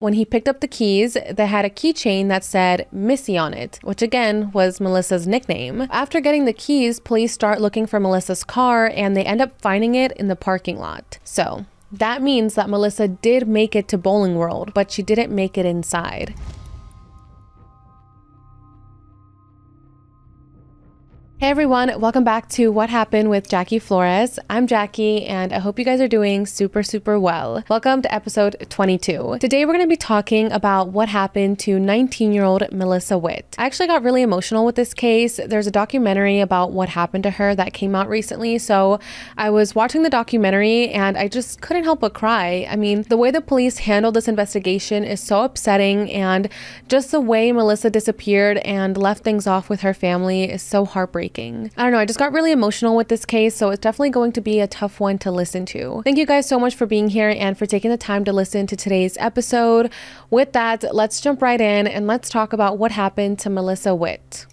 When he picked up the keys, they had a keychain that said Missy on it, which again was Melissa's nickname. After getting the keys, police start looking for Melissa's car and they end up finding it in the parking lot. So, that means that Melissa did make it to Bowling World, but she didn't make it inside. Hey everyone, welcome back to What Happened with Jackie Flores. I'm Jackie and I hope you guys are doing super, super well. Welcome to episode 22. Today we're going to be talking about what happened to 19 year old Melissa Witt. I actually got really emotional with this case. There's a documentary about what happened to her that came out recently. So I was watching the documentary and I just couldn't help but cry. I mean, the way the police handled this investigation is so upsetting and just the way Melissa disappeared and left things off with her family is so heartbreaking heartbreaking. I don't know, I just got really emotional with this case, so it's definitely going to be a tough one to listen to. Thank you guys so much for being here and for taking the time to listen to today's episode. With that, let's jump right in and let's talk about what happened to Melissa Witt.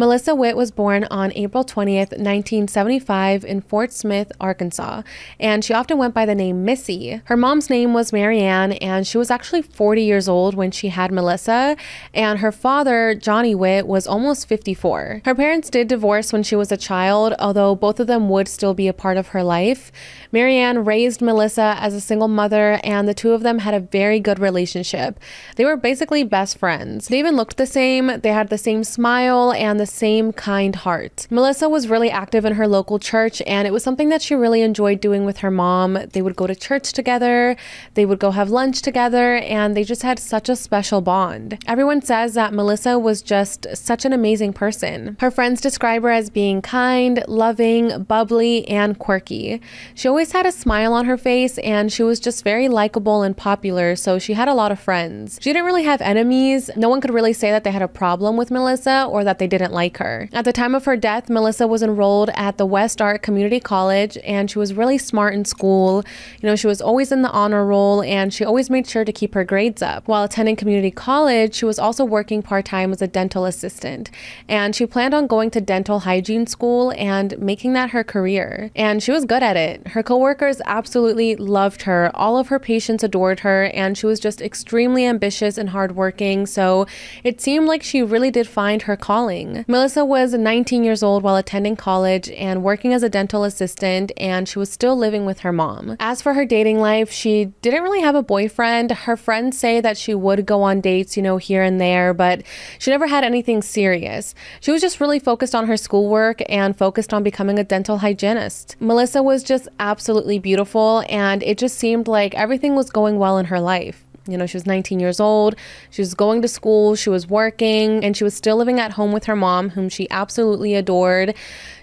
Melissa Witt was born on April 20th, 1975, in Fort Smith, Arkansas, and she often went by the name Missy. Her mom's name was Marianne, and she was actually 40 years old when she had Melissa, and her father, Johnny Witt, was almost 54. Her parents did divorce when she was a child, although both of them would still be a part of her life. Marianne raised Melissa as a single mother, and the two of them had a very good relationship. They were basically best friends. They even looked the same, they had the same smile and the same kind heart. Melissa was really active in her local church, and it was something that she really enjoyed doing with her mom. They would go to church together, they would go have lunch together, and they just had such a special bond. Everyone says that Melissa was just such an amazing person. Her friends describe her as being kind, loving, bubbly, and quirky. She always had a smile on her face, and she was just very likable and popular, so she had a lot of friends. She didn't really have enemies. No one could really say that they had a problem with Melissa or that they didn't like like her. At the time of her death, Melissa was enrolled at the Westark Community College and she was really smart in school. You know, she was always in the honor roll and she always made sure to keep her grades up. While attending community college, she was also working part time as a dental assistant and she planned on going to dental hygiene school and making that her career. And she was good at it. Her coworkers absolutely loved her. All of her patients adored her and she was just extremely ambitious and hardworking. So it seemed like she really did find her calling. Melissa was 19 years old while attending college and working as a dental assistant, and she was still living with her mom. As for her dating life, she didn't really have a boyfriend. Her friends say that she would go on dates, you know, here and there, but she never had anything serious. She was just really focused on her schoolwork and focused on becoming a dental hygienist. Melissa was just absolutely beautiful, and it just seemed like everything was going well in her life. You know, she was 19 years old. She was going to school, she was working, and she was still living at home with her mom, whom she absolutely adored.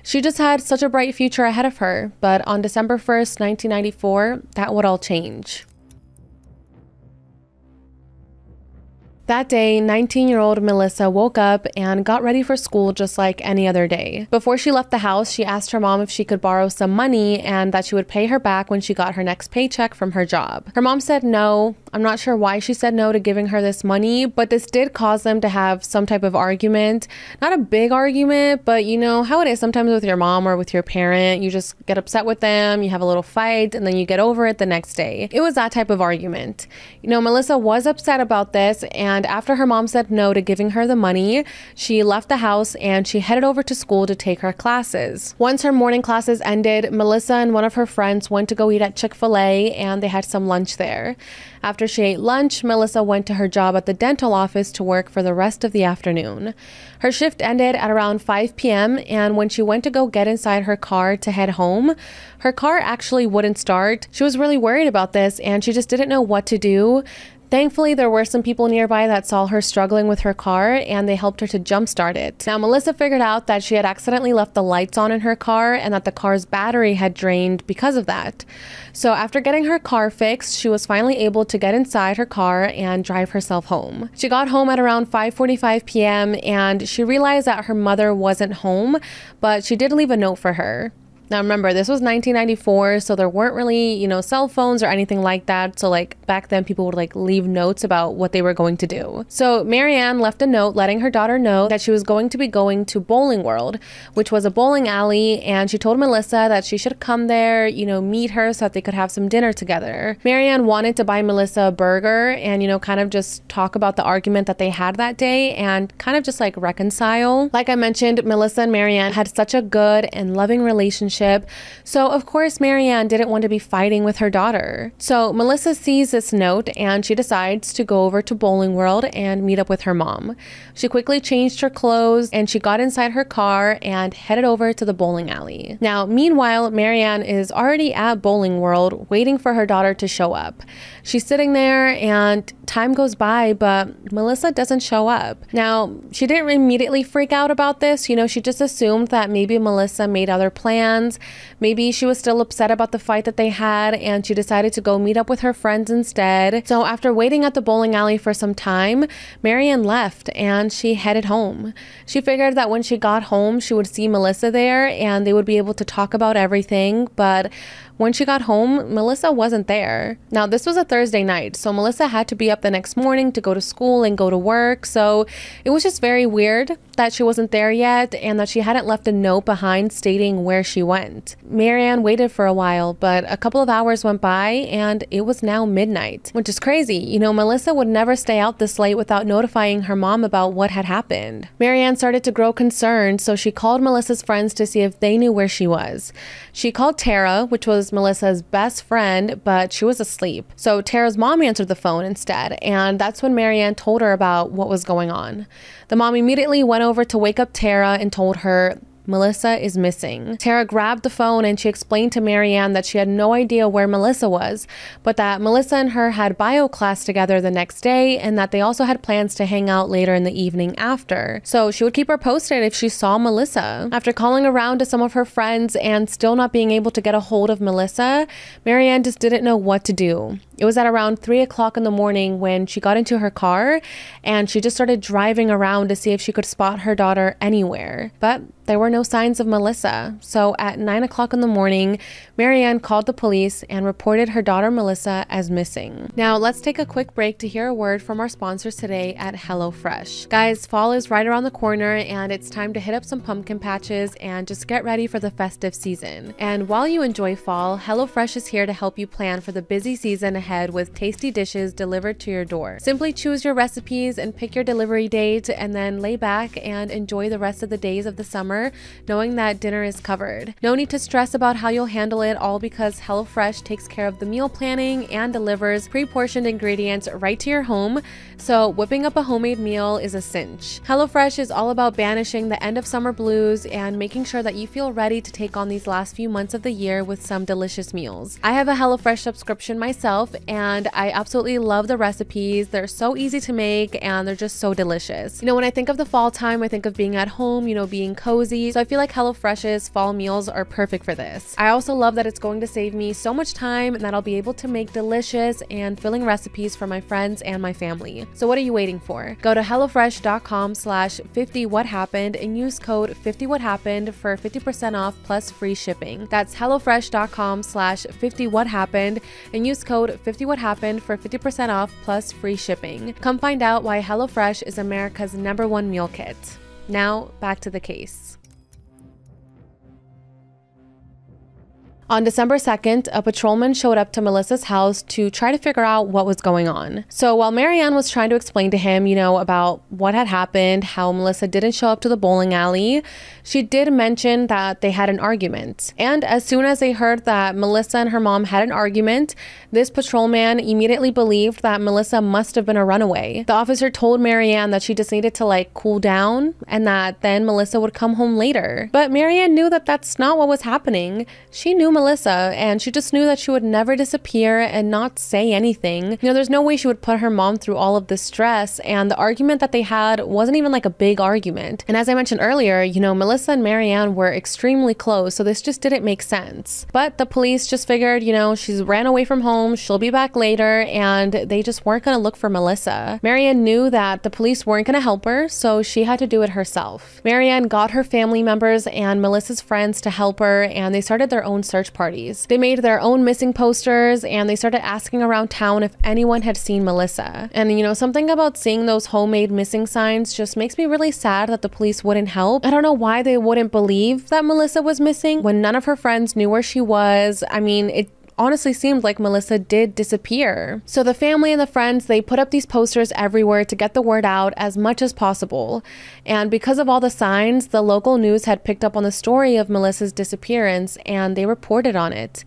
She just had such a bright future ahead of her. But on December 1st, 1994, that would all change. That day, 19 year old Melissa woke up and got ready for school just like any other day. Before she left the house, she asked her mom if she could borrow some money and that she would pay her back when she got her next paycheck from her job. Her mom said no. I'm not sure why she said no to giving her this money, but this did cause them to have some type of argument. Not a big argument, but you know how it is sometimes with your mom or with your parent. You just get upset with them, you have a little fight, and then you get over it the next day. It was that type of argument. You know, Melissa was upset about this and and after her mom said no to giving her the money, she left the house and she headed over to school to take her classes. Once her morning classes ended, Melissa and one of her friends went to go eat at Chick fil A and they had some lunch there. After she ate lunch, Melissa went to her job at the dental office to work for the rest of the afternoon. Her shift ended at around 5 p.m., and when she went to go get inside her car to head home, her car actually wouldn't start. She was really worried about this and she just didn't know what to do. Thankfully, there were some people nearby that saw her struggling with her car and they helped her to jumpstart it. Now, Melissa figured out that she had accidentally left the lights on in her car and that the car's battery had drained because of that. So, after getting her car fixed, she was finally able to get inside her car and drive herself home. She got home at around 5:45 p.m. and she realized that her mother wasn't home, but she did leave a note for her. Now remember, this was 1994, so there weren't really, you know, cell phones or anything like that. So like back then people would like leave notes about what they were going to do. So Marianne left a note letting her daughter know that she was going to be going to Bowling World, which was a bowling alley, and she told Melissa that she should come there, you know, meet her so that they could have some dinner together. Marianne wanted to buy Melissa a burger and, you know, kind of just talk about the argument that they had that day and kind of just like reconcile. Like I mentioned, Melissa and Marianne had such a good and loving relationship. So, of course, Marianne didn't want to be fighting with her daughter. So, Melissa sees this note and she decides to go over to Bowling World and meet up with her mom. She quickly changed her clothes and she got inside her car and headed over to the bowling alley. Now, meanwhile, Marianne is already at Bowling World waiting for her daughter to show up. She's sitting there and time goes by, but Melissa doesn't show up. Now, she didn't immediately freak out about this. You know, she just assumed that maybe Melissa made other plans. Maybe she was still upset about the fight that they had and she decided to go meet up with her friends instead. So, after waiting at the bowling alley for some time, Marianne left and she headed home. She figured that when she got home, she would see Melissa there and they would be able to talk about everything, but when she got home, Melissa wasn't there. Now, this was a Thursday night, so Melissa had to be up the next morning to go to school and go to work. So it was just very weird that she wasn't there yet and that she hadn't left a note behind stating where she went. Marianne waited for a while, but a couple of hours went by and it was now midnight, which is crazy. You know, Melissa would never stay out this late without notifying her mom about what had happened. Marianne started to grow concerned, so she called Melissa's friends to see if they knew where she was. She called Tara, which was was Melissa's best friend, but she was asleep. So Tara's mom answered the phone instead, and that's when Marianne told her about what was going on. The mom immediately went over to wake up Tara and told her Melissa is missing. Tara grabbed the phone and she explained to Marianne that she had no idea where Melissa was, but that Melissa and her had bio class together the next day and that they also had plans to hang out later in the evening after. So she would keep her posted if she saw Melissa. After calling around to some of her friends and still not being able to get a hold of Melissa, Marianne just didn't know what to do. It was at around three o'clock in the morning when she got into her car and she just started driving around to see if she could spot her daughter anywhere. But there were no signs of Melissa. So at 9 o'clock in the morning, Marianne called the police and reported her daughter Melissa as missing. Now, let's take a quick break to hear a word from our sponsors today at HelloFresh. Guys, fall is right around the corner and it's time to hit up some pumpkin patches and just get ready for the festive season. And while you enjoy fall, HelloFresh is here to help you plan for the busy season ahead with tasty dishes delivered to your door. Simply choose your recipes and pick your delivery date and then lay back and enjoy the rest of the days of the summer knowing that dinner is covered. No need to stress about how you'll handle it, all because HelloFresh takes care of the meal planning and delivers pre portioned ingredients right to your home, so whipping up a homemade meal is a cinch. HelloFresh is all about banishing the end of summer blues and making sure that you feel ready to take on these last few months of the year with some delicious meals. I have a HelloFresh subscription myself, and I absolutely love the recipes. They're so easy to make and they're just so delicious. You know, when I think of the fall time, I think of being at home, you know, being cozy so I feel like HelloFresh's fall meals are perfect for this. I also love that it's going to save me so much time and that I'll be able to make delicious and filling recipes for my friends and my family. So what are you waiting for? Go to HelloFresh.com slash 50 what happened and use code 50 what happened for 50% off plus free shipping. That's HelloFresh.com slash 50 what happened and use code 50 what happened for 50% off plus free shipping. Come find out why HelloFresh is America's number one meal kit. Now, back to the case. On December 2nd, a patrolman showed up to Melissa's house to try to figure out what was going on. So while Marianne was trying to explain to him, you know, about what had happened, how Melissa didn't show up to the bowling alley, she did mention that they had an argument. And as soon as they heard that Melissa and her mom had an argument, this patrolman immediately believed that Melissa must have been a runaway. The officer told Marianne that she just needed to like cool down and that then Melissa would come home later. But Marianne knew that that's not what was happening. She knew Melissa, and she just knew that she would never disappear and not say anything. You know, there's no way she would put her mom through all of this stress, and the argument that they had wasn't even like a big argument. And as I mentioned earlier, you know, Melissa and Marianne were extremely close, so this just didn't make sense. But the police just figured, you know, she's ran away from home, she'll be back later, and they just weren't gonna look for Melissa. Marianne knew that the police weren't gonna help her, so she had to do it herself. Marianne got her family members and Melissa's friends to help her, and they started their own search parties. They made their own missing posters and they started asking around town if anyone had seen Melissa. And you know, something about seeing those homemade missing signs just makes me really sad that the police wouldn't help. I don't know why they wouldn't believe that Melissa was missing when none of her friends knew where she was. I mean, it honestly seemed like Melissa did disappear. So the family and the friends, they put up these posters everywhere to get the word out as much as possible. And because of all the signs, the local news had picked up on the story of Melissa's disappearance and they reported on it.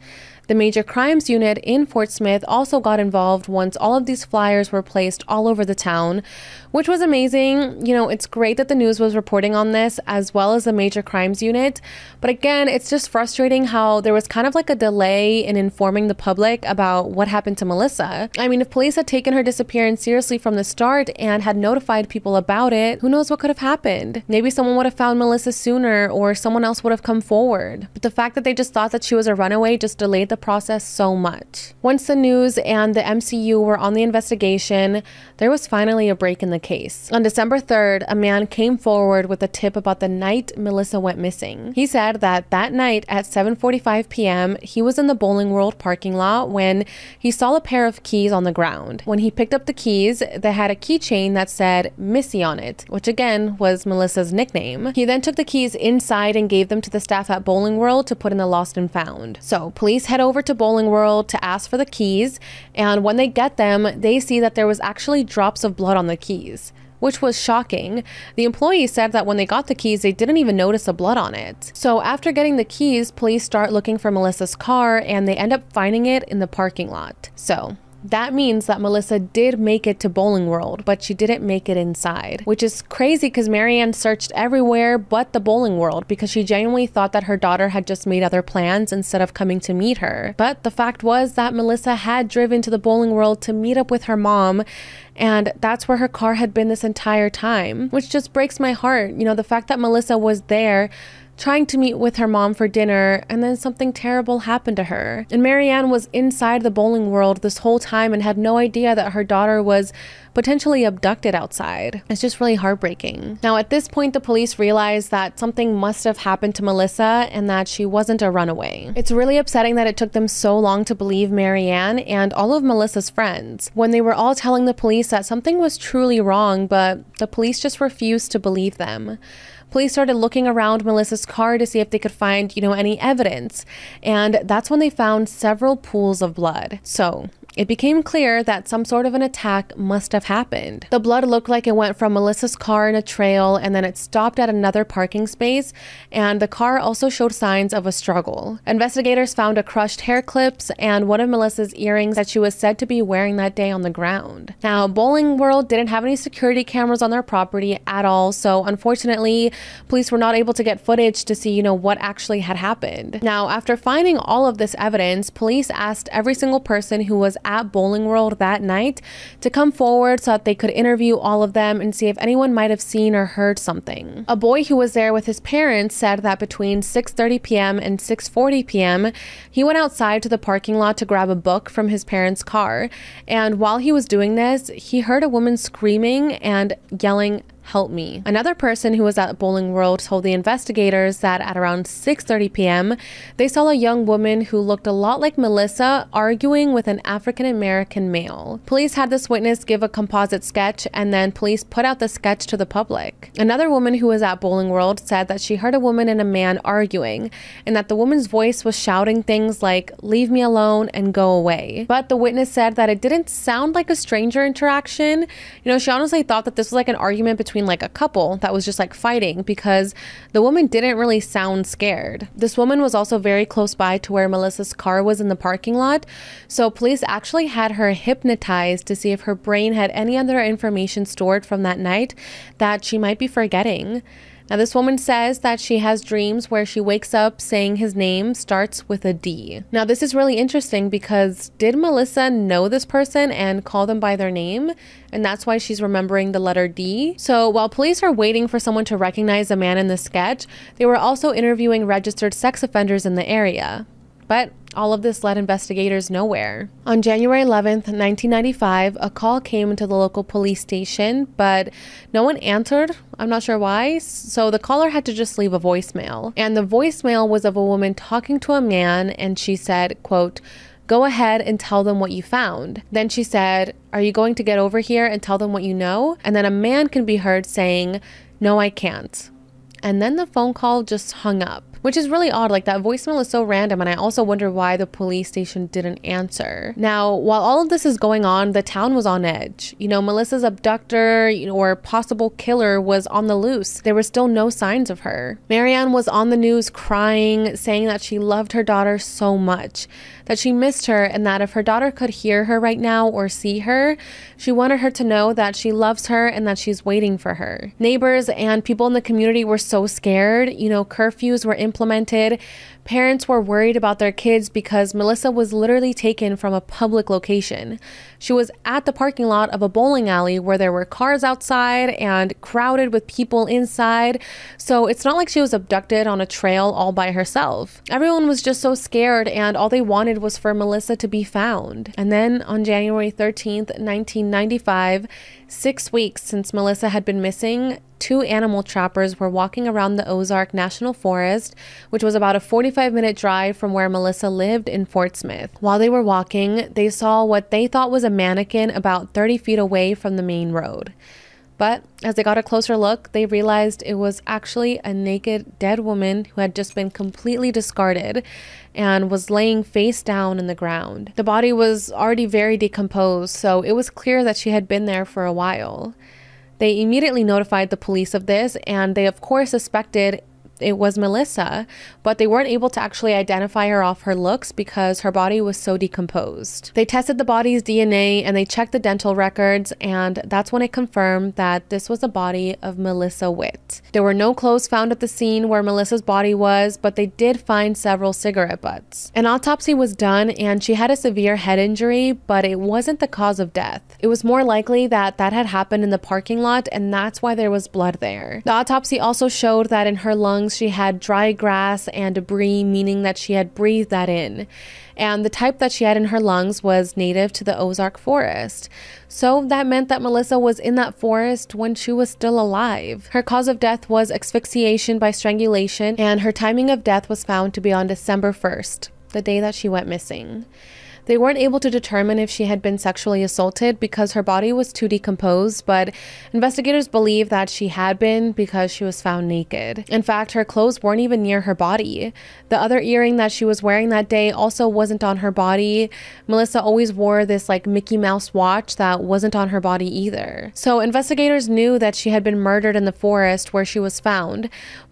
The Major Crimes Unit in Fort Smith also got involved once all of these flyers were placed all over the town, which was amazing. You know, it's great that the news was reporting on this as well as the Major Crimes Unit. But again, it's just frustrating how there was kind of like a delay in informing the public about what happened to Melissa. I mean, if police had taken her disappearance seriously from the start and had notified people about it, who knows what could have happened? Maybe someone would have found Melissa sooner or someone else would have come forward. But the fact that they just thought that she was a runaway just delayed the process so much. Once the news and the MCU were on the investigation, there was finally a break in the case. On December 3rd, a man came forward with a tip about the night Melissa went missing. He said that that night at 7:45 p.m., he was in the Bowling World parking lot when he saw a pair of keys on the ground. When he picked up the keys, they had a keychain that said Missy on it, which again was Melissa's nickname. He then took the keys inside and gave them to the staff at Bowling World to put in the lost and found. So, police head over over to Bowling World to ask for the keys, and when they get them, they see that there was actually drops of blood on the keys which was shocking. The employee said that when they got the keys, they didn't even notice the blood on it. So after getting the keys, police start looking for Melissa's car and they end up finding it in the parking lot. So that means that Melissa did make it to Bowling World, but she didn't make it inside, which is crazy because Marianne searched everywhere but the Bowling World because she genuinely thought that her daughter had just made other plans instead of coming to meet her. But the fact was that Melissa had driven to the Bowling World to meet up with her mom and that's where her car had been this entire time, which just breaks my heart. You know, the fact that Melissa was there trying to meet with her mom for dinner, and then something terrible happened to her. And Marianne was inside the bowling world this whole time and had no idea that her daughter was potentially abducted outside. It's just really heartbreaking. Now, at this point, the police realized that something must have happened to Melissa and that she wasn't a runaway. It's really upsetting that it took them so long to believe Marianne and all of Melissa's friends when they were all telling the police that something was truly wrong, but the police just refused to believe them. Police started looking around Melissa's car to see if they could find, you know, any evidence. And that's when they found several pools of blood. So, it became clear that some sort of an attack must have happened. The blood looked like it went from Melissa's car in a trail and then it stopped at another parking space, and the car also showed signs of a struggle. Investigators found a crushed hair clips and one of Melissa's earrings that she was said to be wearing that day on the ground. Now, Bowling World didn't have any security cameras on their property at all, so unfortunately, police were not able to get footage to see, you know, what actually had happened. Now, after finding all of this evidence, police asked every single person who was at Bowling World that night to come forward so that they could interview all of them and see if anyone might have seen or heard something. A boy who was there with his parents said that between 6:30 p.m. and 6:40 p.m., he went outside to the parking lot to grab a book from his parents' car, and while he was doing this, he heard a woman screaming and yelling help me. Another person who was at Bowling World told the investigators that at around 6:30 p.m., they saw a young woman who looked a lot like Melissa arguing with an African American male. Police had this witness give a composite sketch and then police put out the sketch to the public. Another woman who was at Bowling World said that she heard a woman and a man arguing and that the woman's voice was shouting things like leave me alone and go away. But the witness said that it didn't sound like a stranger interaction. You know, she honestly thought that this was like an argument between between like a couple that was just like fighting because the woman didn't really sound scared. This woman was also very close by to where Melissa's car was in the parking lot. So police actually had her hypnotized to see if her brain had any other information stored from that night that she might be forgetting. Now, this woman says that she has dreams where she wakes up saying his name starts with a D. Now, this is really interesting because did Melissa know this person and call them by their name? And that's why she's remembering the letter D. So, while police are waiting for someone to recognize the man in the sketch, they were also interviewing registered sex offenders in the area. But all of this led investigators nowhere. On January 11th, 1995, a call came into the local police station, but no one answered. I'm not sure why. So the caller had to just leave a voicemail. And the voicemail was of a woman talking to a man, and she said, quote, Go ahead and tell them what you found. Then she said, Are you going to get over here and tell them what you know? And then a man can be heard saying, No, I can't. And then the phone call just hung up which is really odd. Like that voicemail is so random, and I also wonder why the police station didn't answer. Now, while all of this is going on, the town was on edge. You know, Melissa's abductor or possible killer was on the loose. There were still no signs of her. Marianne was on the news crying, saying that she loved her daughter so much, that she missed her, and that if her daughter could hear her right now or see her, she wanted her to know that she loves her and that she's waiting for her. Neighbors and people in the community were so scared. You know, curfews were implemented. Parents were worried about their kids because Melissa was literally taken from a public location. She was at the parking lot of a bowling alley where there were cars outside and crowded with people inside. So it's not like she was abducted on a trail all by herself. Everyone was just so scared and all they wanted was for Melissa to be found. And then on January 13th, 1995, six weeks since Melissa had been missing, two animal trappers were walking around the Ozark National Forest, which was about a 45 minute drive from where Melissa lived in Fort Smith. While they were walking, they saw what they thought was a mannequin about 30 feet away from the main road. But as they got a closer look, they realized it was actually a naked, dead woman who had just been completely discarded and was laying face down in the ground. The body was already very decomposed, so it was clear that she had been there for a while. They immediately notified the police of this, and they, of course, suspected it was Melissa, but they weren't able to actually identify her off her looks because her body was so decomposed. They tested the body's DNA and they checked the dental records, and that's when it confirmed that this was the body of Melissa Witt. There were no clothes found at the scene where Melissa's body was, but they did find several cigarette butts. An autopsy was done, and she had a severe head injury, but it wasn't the cause of death. It was more likely that that had happened in the parking lot, and that's why there was blood there. The autopsy also showed that in her lungs, she had dry grass and debris, meaning that she had breathed that in. And the type that she had in her lungs was native to the Ozark forest. So that meant that Melissa was in that forest when she was still alive. Her cause of death was asphyxiation by strangulation, and her timing of death was found to be on December 1st, the day that she went missing. They weren't able to determine if she had been sexually assaulted because her body was too decomposed, but investigators believe that she had been because she was found naked. In fact, her clothes weren't even near her body. The other earring that she was wearing that day also wasn't on her body. Melissa always wore this like Mickey Mouse watch that wasn't on her body either. So investigators knew that she had been murdered in the forest where she was found,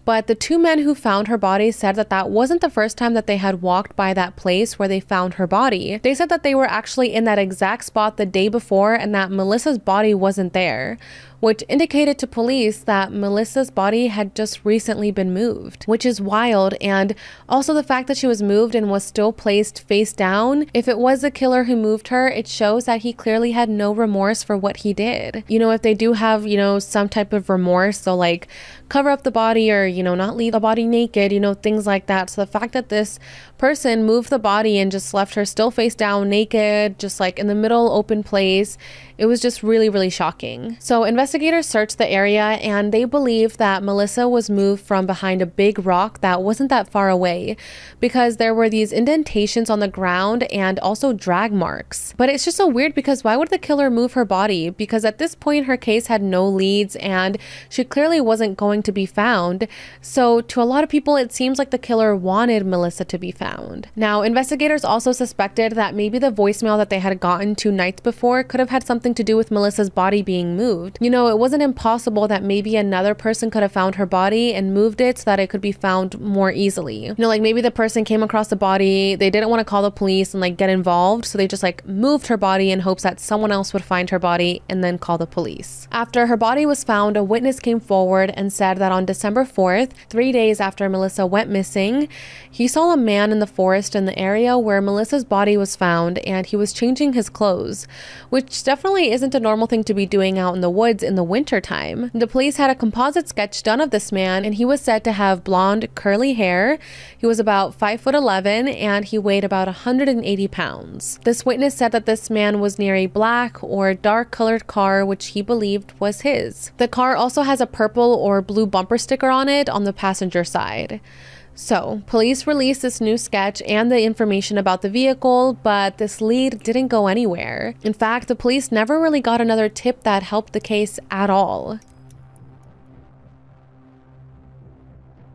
but the two men who found her body said that that wasn't the first time that they had walked by that place where they found her body. They said that they were actually in that exact spot the day before and that Melissa's body wasn't there which indicated to police that Melissa's body had just recently been moved, which is wild. And also the fact that she was moved and was still placed face down. If it was the killer who moved her, it shows that he clearly had no remorse for what he did. You know, if they do have, you know, some type of remorse, so like cover up the body or, you know, not leave the body naked, you know, things like that. So the fact that this person moved the body and just left her still face down, naked, just like in the middle open place, it was just really, really shocking. So investigators searched the area and they believe that Melissa was moved from behind a big rock that wasn't that far away because there were these indentations on the ground and also drag marks. But it's just so weird because why would the killer move her body? Because at this point, her case had no leads and she clearly wasn't going to be found. So to a lot of people, it seems like the killer wanted Melissa to be found. Now, investigators also suspected that maybe the voicemail that they had gotten two nights before could have had something to do with Melissa's body being moved. You know, it wasn't impossible that maybe another person could have found her body and moved it so that it could be found more easily. You know, like maybe the person came across the body, they didn't want to call the police and like get involved, so they just like moved her body in hopes that someone else would find her body and then call the police. After her body was found, a witness came forward and said that on December 4th, three days after Melissa went missing, he saw a man in the forest in the area where Melissa's body was found and he was changing his clothes, which definitely isn't a normal thing to be doing out in the woods in the winter time. The police had a composite sketch done of this man and he was said to have blonde curly hair. He was about 5 foot 11 and he weighed about 180 pounds. This witness said that this man was near a black or dark colored car which he believed was his. The car also has a purple or blue bumper sticker on it on the passenger side. So, police released this new sketch and the information about the vehicle, but this lead didn't go anywhere. In fact, the police never really got another tip that helped the case at all.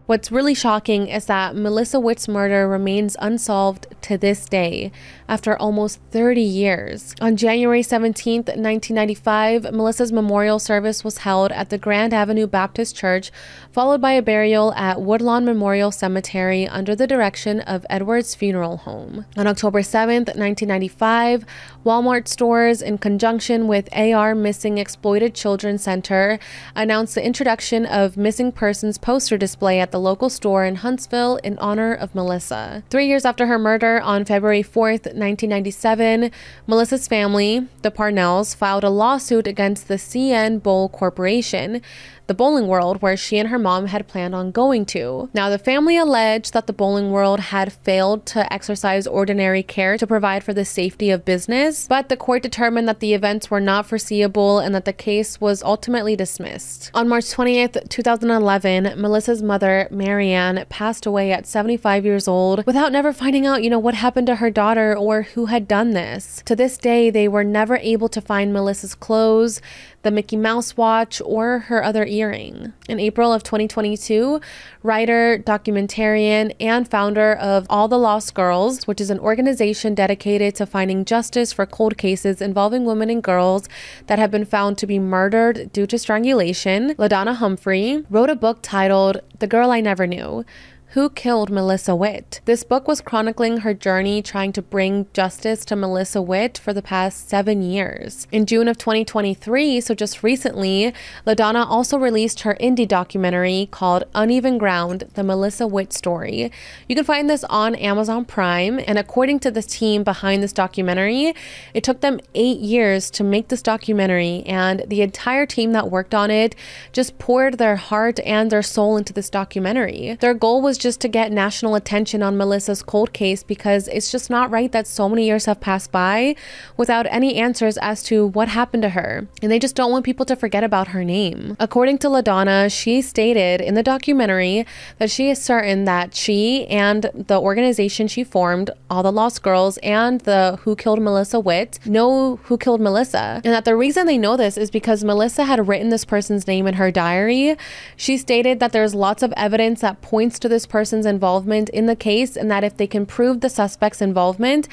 What's really shocking is that Melissa Witt's murder remains unsolved to this day after almost 30 years. On January 17, 1995, Melissa's memorial service was held at the Grand Avenue Baptist Church, followed by a burial at Woodlawn Memorial Cemetery under the direction of Edwards Funeral Home. On October 7, 1995, Walmart stores, in conjunction with AR Missing Exploited Children Center, announced the introduction of missing persons poster display at the local store in Huntsville in honor of Melissa. Three years after her murder, on February 4th, 1997, Melissa's family, the Parnells, filed a lawsuit against the CN Bowl Corporation, the bowling world where she and her mom had planned on going to. Now, the family alleged that the bowling world had failed to exercise ordinary care to provide for the safety of business, but the court determined that the events were not foreseeable and that the case was ultimately dismissed. On March 20th, 2011, Melissa's mother, Marianne, passed away at 75 years old without never finding out, you know, what happened to her daughter or who had done this. To this day, they were never able to find Melissa's clothes, the Mickey Mouse watch, or her other earring. In April of 2022, writer, documentarian, and founder of All the Lost Girls, which is an organization dedicated to finding justice for cold cases involving women and girls that have been found to be murdered due to strangulation, LaDonna Humphrey, wrote a book titled The Girl I Never Knew who Killed Melissa Witt? This book was chronicling her journey trying to bring justice to Melissa Witt for the past seven years. In June of 2023, so just recently, LaDonna also released her indie documentary called Uneven Ground The Melissa Witt Story. You can find this on Amazon Prime, and according to the team behind this documentary, it took them eight years to make this documentary, and the entire team that worked on it just poured their heart and their soul into this documentary. Their goal was just to get national attention on Melissa's cold case because it's just not right that so many years have passed by without any answers as to what happened to her. And they just don't want people to forget about her name. According to LaDonna, she stated in the documentary that she is certain that she and the organization she formed, All the Lost Girls and the Who Killed Melissa Witt, know who killed Melissa. And that the reason they know this is because Melissa had written this person's name in her diary. She stated that there's lots of evidence that points to this person's involvement in the case and that if they can prove the suspect's involvement,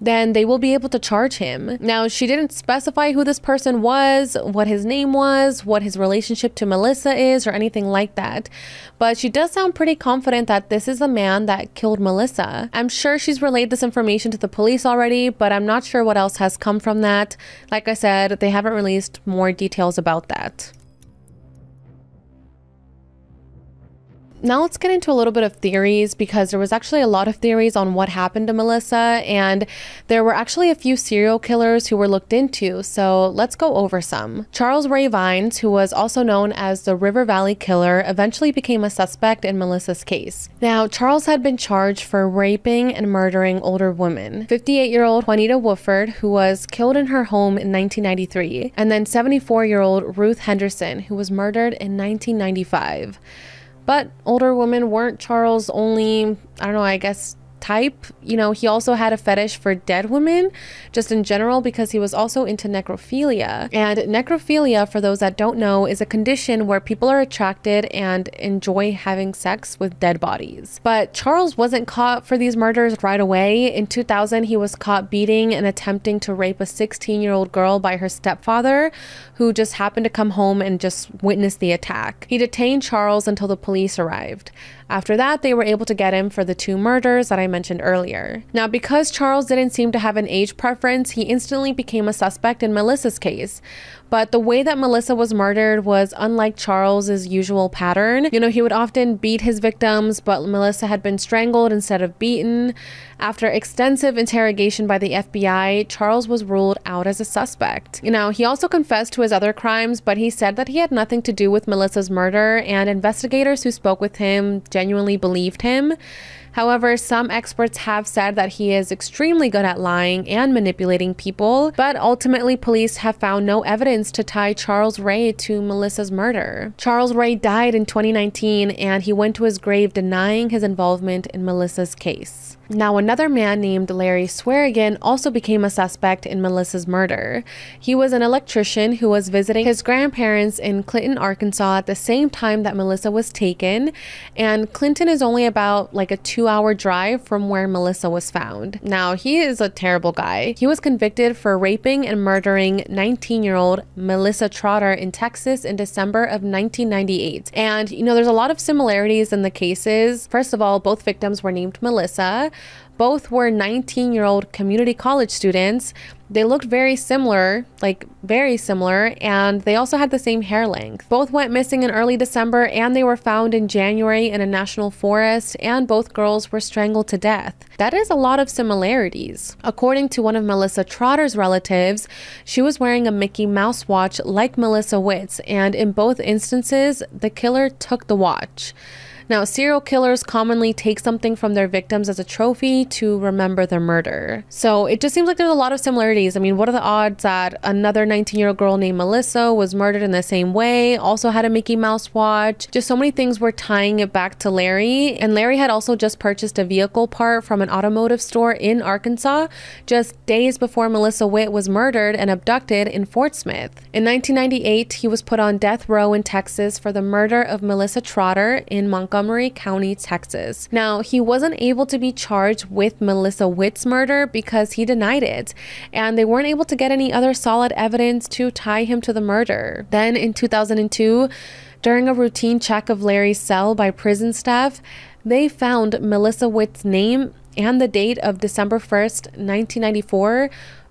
then they will be able to charge him. Now, she didn't specify who this person was, what his name was, what his relationship to Melissa is, or anything like that. But she does sound pretty confident that this is the man that killed Melissa. I'm sure she's relayed this information to the police already, but I'm not sure what else has come from that. Like I said, they haven't released more details about that. Now let's get into a little bit of theories because there was actually a lot of theories on what happened to Melissa, and there were actually a few serial killers who were looked into. So let's go over some. Charles Ray Vines, who was also known as the River Valley Killer, eventually became a suspect in Melissa's case. Now, Charles had been charged for raping and murdering older women. 58 year old Juanita Woodford, who was killed in her home in 1993, and then 74 year old Ruth Henderson, who was murdered in 1995. But older women weren't Charles' only, I don't know, I guess type. You know, he also had a fetish for dead women, just in general, because he was also into necrophilia. And necrophilia, for those that don't know, is a condition where people are attracted and enjoy having sex with dead bodies. But Charles wasn't caught for these murders right away. In 2000, he was caught beating and attempting to rape a 16 year old girl by her stepfather, who just happened to come home and just witness the attack. He detained Charles until the police arrived. After that, they were able to get him for the two murders that I mentioned earlier. Now, because Charles didn't seem to have an age preference, he instantly became a suspect in Melissa's case. But the way that Melissa was murdered was unlike Charles's usual pattern. You know, he would often beat his victims, but Melissa had been strangled instead of beaten. After extensive interrogation by the FBI, Charles was ruled out as a suspect. You know, he also confessed to his other crimes, but he said that he had nothing to do with Melissa's murder, and investigators who spoke with him genuinely believed him. However, some experts have said that he is extremely good at lying and manipulating people, but ultimately, police have found no evidence to tie Charles Ray to Melissa's murder. Charles Ray died in 2019 and he went to his grave denying his involvement in Melissa's case. Now, another man named Larry Swearingen also became a suspect in Melissa's murder. He was an electrician who was visiting his grandparents in Clinton, Arkansas at the same time that Melissa was taken, and Clinton is only about like a two hour drive from where Melissa was found. Now, he is a terrible guy. He was convicted for raping and murdering 19 year old Melissa Trotter in Texas in December of 1998. And, you know, there's a lot of similarities in the cases. First of all, both victims were named Melissa. Both were 19 year old community college students. They looked very similar, like very similar, and they also had the same hair length. Both went missing in early December and they were found in January in a national forest, and both girls were strangled to death. That is a lot of similarities. According to one of Melissa Trotter's relatives, she was wearing a Mickey Mouse watch like Melissa Witt's, and in both instances, the killer took the watch. Now, serial killers commonly take something from their victims as a trophy to remember their murder. So it just seems like there's a lot of similarities. I mean, what are the odds that another 19 year old girl named Melissa was murdered in the same way, also had a Mickey Mouse watch? Just so many things were tying it back to Larry. And Larry had also just purchased a vehicle part from an automotive store in Arkansas just days before Melissa Witt was murdered and abducted in Fort Smith. In 1998, he was put on death row in Texas for the murder of Melissa Trotter in Montgomery. Montgomery County, Texas. Now, he wasn't able to be charged with Melissa Witt's murder because he denied it, and they weren't able to get any other solid evidence to tie him to the murder. Then in 2002, during a routine check of Larry's cell by prison staff, they found Melissa Witt's name and the date of December 1st, 1994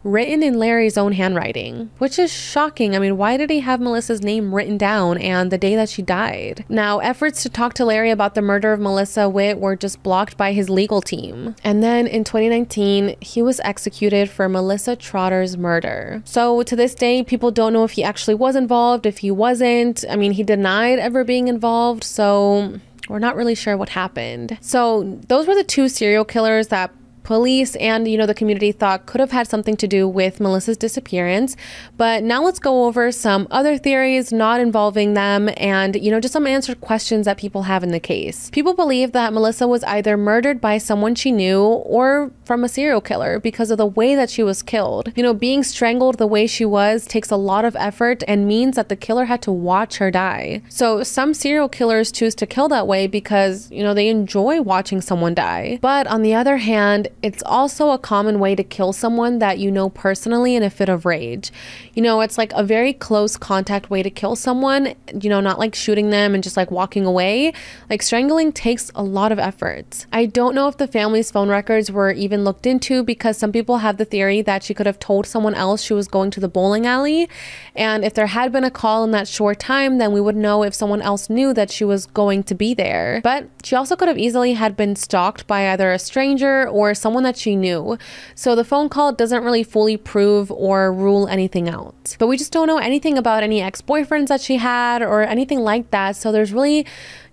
written in Larry's own handwriting, which is shocking. I mean, why did he have Melissa's name written down and the day that she died? Now, efforts to talk to Larry about the murder of Melissa Witt were just blocked by his legal team. And then in 2019, he was executed for Melissa Trotter's murder. So to this day, people don't know if he actually was involved, if he wasn't. I mean, he denied ever being involved, so we're not really sure what happened. So, those were the two serial killers that police and you know the community thought could have had something to do with Melissa's disappearance. But now let's go over some other theories not involving them and you know just some answered questions that people have in the case. People believe that Melissa was either murdered by someone she knew or from a serial killer because of the way that she was killed. You know, being strangled the way she was takes a lot of effort and means that the killer had to watch her die. So some serial killers choose to kill that way because, you know, they enjoy watching someone die. But on the other hand, it's also a common way to kill someone that you know personally in a fit of rage. You know, it's like a very close contact way to kill someone, you know, not like shooting them and just like walking away. Like strangling takes a lot of effort. I don't know if the family's phone records were even looked into because some people have the theory that she could have told someone else she was going to the bowling alley. And if there had been a call in that short time, then we would know if someone else knew that she was going to be there. But she also could have easily had been stalked by either a stranger or someone someone that she knew. So the phone call doesn't really fully prove or rule anything out. But we just don't know anything about any ex boyfriends that she had or anything like that. So there's really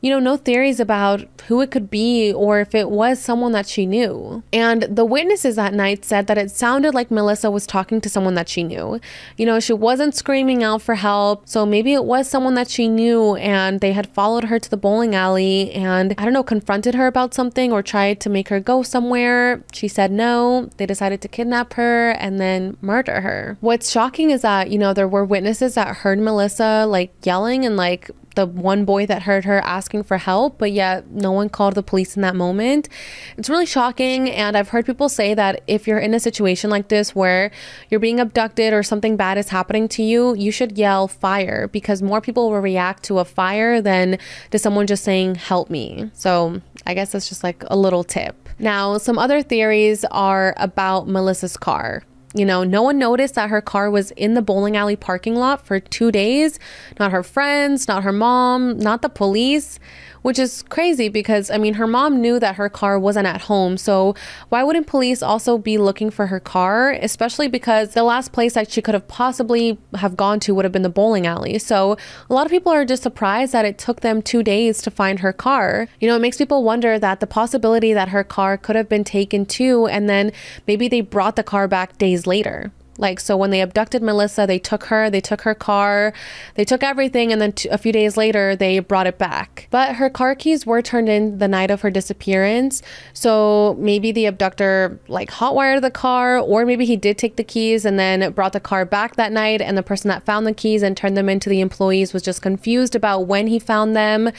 you know, no theories about who it could be or if it was someone that she knew. And the witnesses that night said that it sounded like Melissa was talking to someone that she knew. You know, she wasn't screaming out for help, so maybe it was someone that she knew and they had followed her to the bowling alley and, I don't know, confronted her about something or tried to make her go somewhere. She said no. They decided to kidnap her and then murder her. What's shocking is that, you know, there were witnesses that heard Melissa like yelling and like the one boy that heard her asking for help, but yet no one called the police in that moment. It's really shocking. And I've heard people say that if you're in a situation like this where you're being abducted or something bad is happening to you, you should yell fire because more people will react to a fire than to someone just saying, help me. So I guess that's just like a little tip. Now, some other theories are about Melissa's car. You know, no one noticed that her car was in the bowling alley parking lot for two days. Not her friends, not her mom, not the police which is crazy because I mean, her mom knew that her car wasn't at home. So why wouldn't police also be looking for her car? Especially because the last place that she could have possibly have gone to would have been the bowling alley. So a lot of people are just surprised that it took them two days to find her car. You know, it makes people wonder that the possibility that her car could have been taken too, and then maybe they brought the car back days later. Like, so when they abducted Melissa, they took her, they took her car, they took everything, and then t- a few days later, they brought it back. But her car keys were turned in the night of her disappearance. So maybe the abductor, like, hotwired the car, or maybe he did take the keys and then brought the car back that night, and the person that found the keys and turned them into the employees was just confused about when he found them.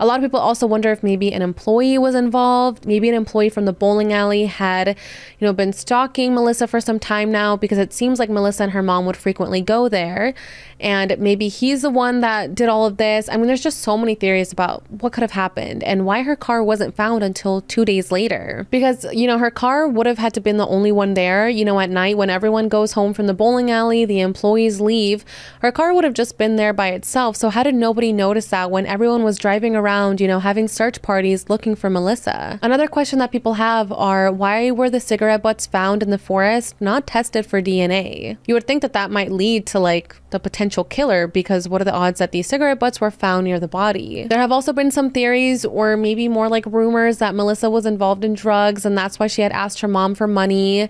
A lot of people also wonder if maybe an employee was involved. Maybe an employee from the bowling alley had, you know, been stalking Melissa for some time now because it seems like Melissa and her mom would frequently go there. And maybe he's the one that did all of this. I mean, there's just so many theories about what could have happened and why her car wasn't found until two days later. Because, you know, her car would have had to been the only one there, you know, at night when everyone goes home from the bowling alley, the employees leave, her car would have just been there by itself. So how did nobody notice that when everyone was driving around around, you know, having search parties looking for Melissa. Another question that people have are why were the cigarette butts found in the forest not tested for DNA? You would think that that might lead to like the potential killer because what are the odds that these cigarette butts were found near the body? There have also been some theories or maybe more like rumors that Melissa was involved in drugs and that's why she had asked her mom for money.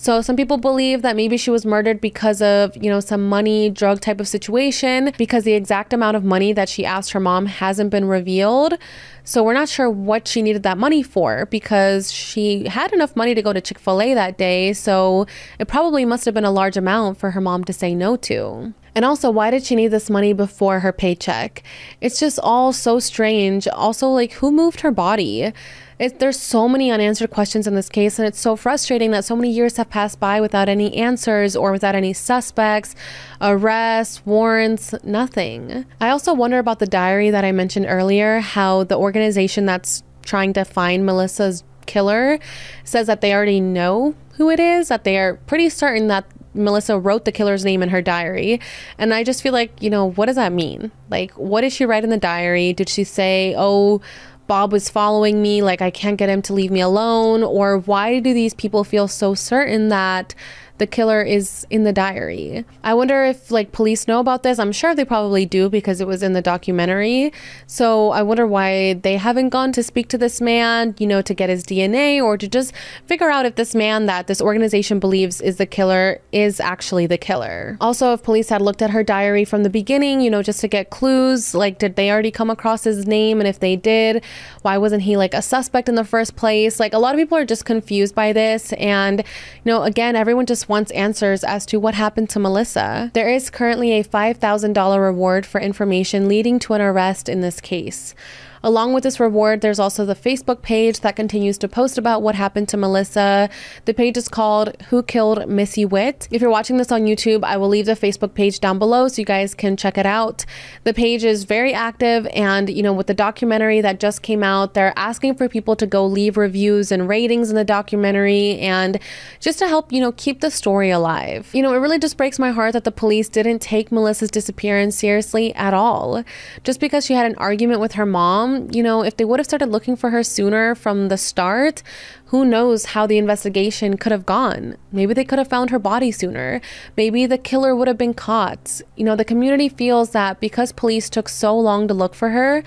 So some people believe that maybe she was murdered because of, you know, some money drug type of situation because the exact amount of money that she asked her mom hasn't been revealed field so we're not sure what she needed that money for because she had enough money to go to Chick-fil-A that day, so it probably must have been a large amount for her mom to say no to. And also, why did she need this money before her paycheck? It's just all so strange. Also, like, who moved her body? It, there's so many unanswered questions in this case, and it's so frustrating that so many years have passed by without any answers or without any suspects, arrests, warrants, nothing. I also wonder about the diary that I mentioned earlier, how the organization that's trying to find Melissa's killer says that they already know who it is, that they are pretty certain that Melissa wrote the killer's name in her diary. And I just feel like, you know, what does that mean? Like, what did she write in the diary? Did she say, oh, Bob was following me, like I can't get him to leave me alone? Or why do these people feel so certain that the killer is in the diary. I wonder if like police know about this. I'm sure they probably do because it was in the documentary. So I wonder why they haven't gone to speak to this man, you know, to get his DNA or to just figure out if this man that this organization believes is the killer is actually the killer. Also, if police had looked at her diary from the beginning, you know, just to get clues, like did they already come across his name and if they did, why wasn't he like a suspect in the first place? Like a lot of people are just confused by this and you know, again, everyone just wants answers as to what happened to Melissa. There is currently a $5,000 reward for information leading to an arrest in this case. Along with this reward, there's also the Facebook page that continues to post about what happened to Melissa. The page is called Who Killed Missy Witt. If you're watching this on YouTube, I will leave the Facebook page down below so you guys can check it out. The page is very active and, you know, with the documentary that just came out, they're asking for people to go leave reviews and ratings in the documentary and just to help, you know, keep the story alive. You know, it really just breaks my heart that the police didn't take Melissa's disappearance seriously at all. Just because she had an argument with her mom mom, you know, if they would have started looking for her sooner from the start, Who knows how the investigation could have gone? Maybe they could have found her body sooner. Maybe the killer would have been caught. You know, the community feels that because police took so long to look for her,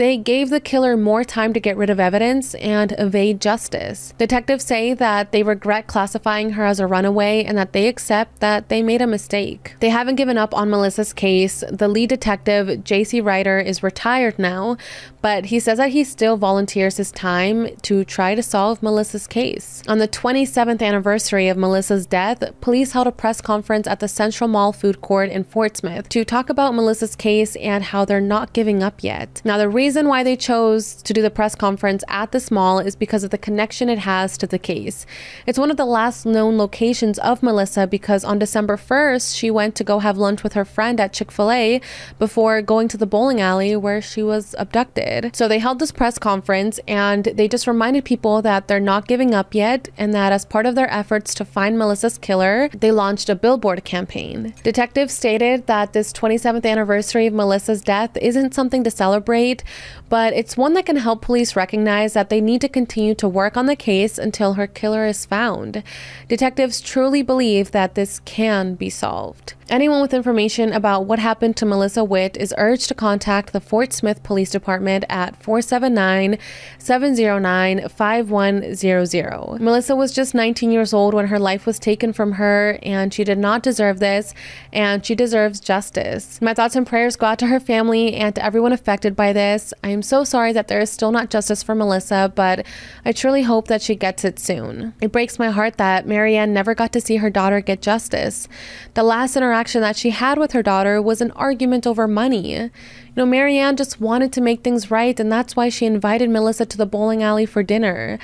they gave the killer more time to get rid of evidence and evade justice. Detectives say that they regret classifying her as a runaway and that they accept that they made a mistake. They haven't given up on Melissa's case. The lead detective, J.C. Ryder, is retired now, but he says that he still volunteers his time to try to solve Melissa's case. On the 27th anniversary of Melissa's death, police held a press conference at the Central Mall food court in Fort Smith to talk about Melissa's case and how they're not giving up yet. Now, the reason why they chose to do the press conference at this mall is because of the connection it has to the case. It's one of the last known locations of Melissa because on December 1st, she went to go have lunch with her friend at Chick fil A before going to the bowling alley where she was abducted. So they held this press conference and they just reminded people that they're not giving up yet and that as part of their efforts to find Melissa's killer, they launched a billboard campaign. Detectives stated that this 27th anniversary of Melissa's death isn't something to celebrate, but it's one that can help police recognize that they need to continue to work on the case until her killer is found. Detectives truly believe that this can be solved. Anyone with information about what happened to Melissa Witt is urged to contact the Fort Smith Police Department at 479 709 5100. Melissa was just 19 years old when her life was taken from her, and she did not deserve this, and she deserves justice. My thoughts and prayers go out to her family and to everyone affected by this. I am so sorry that there is still not justice for Melissa, but I truly hope that she gets it soon. It breaks my heart that Marianne never got to see her daughter get justice. The last interaction interaction that she had with her daughter was an argument over money. You know, Marianne just wanted to make things right, and that's why she invited Melissa to the bowling alley for dinner.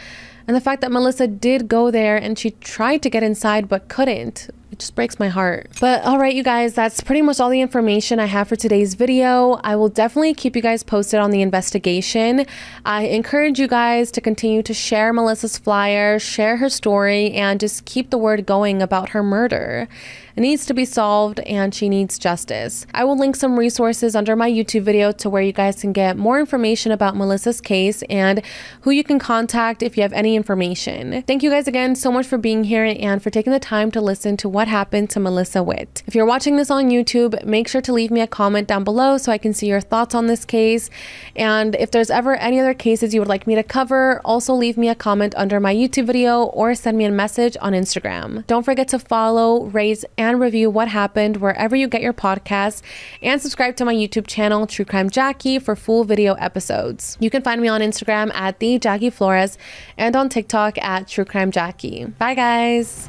And the fact that Melissa did go there and she tried to get inside but couldn't it just breaks my heart. But all right, you guys, that's pretty much all the information I have for today's video. I will definitely keep you guys posted on the investigation. I encourage you guys to continue to share Melissa's flyer, share her story, and just keep the word going about her murder. It needs to be solved and she needs justice. I will link some resources under my YouTube video to where you guys can get more information about Melissa's case and who you can contact if you have any information. Thank you guys again so much for being here and for taking the time to listen to what happened to Melissa Witt. If you're watching this on YouTube, make sure to leave me a comment down below so I can see your thoughts on this case. And if there's ever any other cases you would like me to cover, also leave me a comment under my YouTube video or send me a message on Instagram. Don't forget to follow, rate, and review what happened wherever you get your podcasts, and subscribe to my YouTube channel, True Crime Jackie, for full video episodes. You can find me on Instagram at the Jackie Flores and on TikTok at True Crime Jackie. Bye, guys.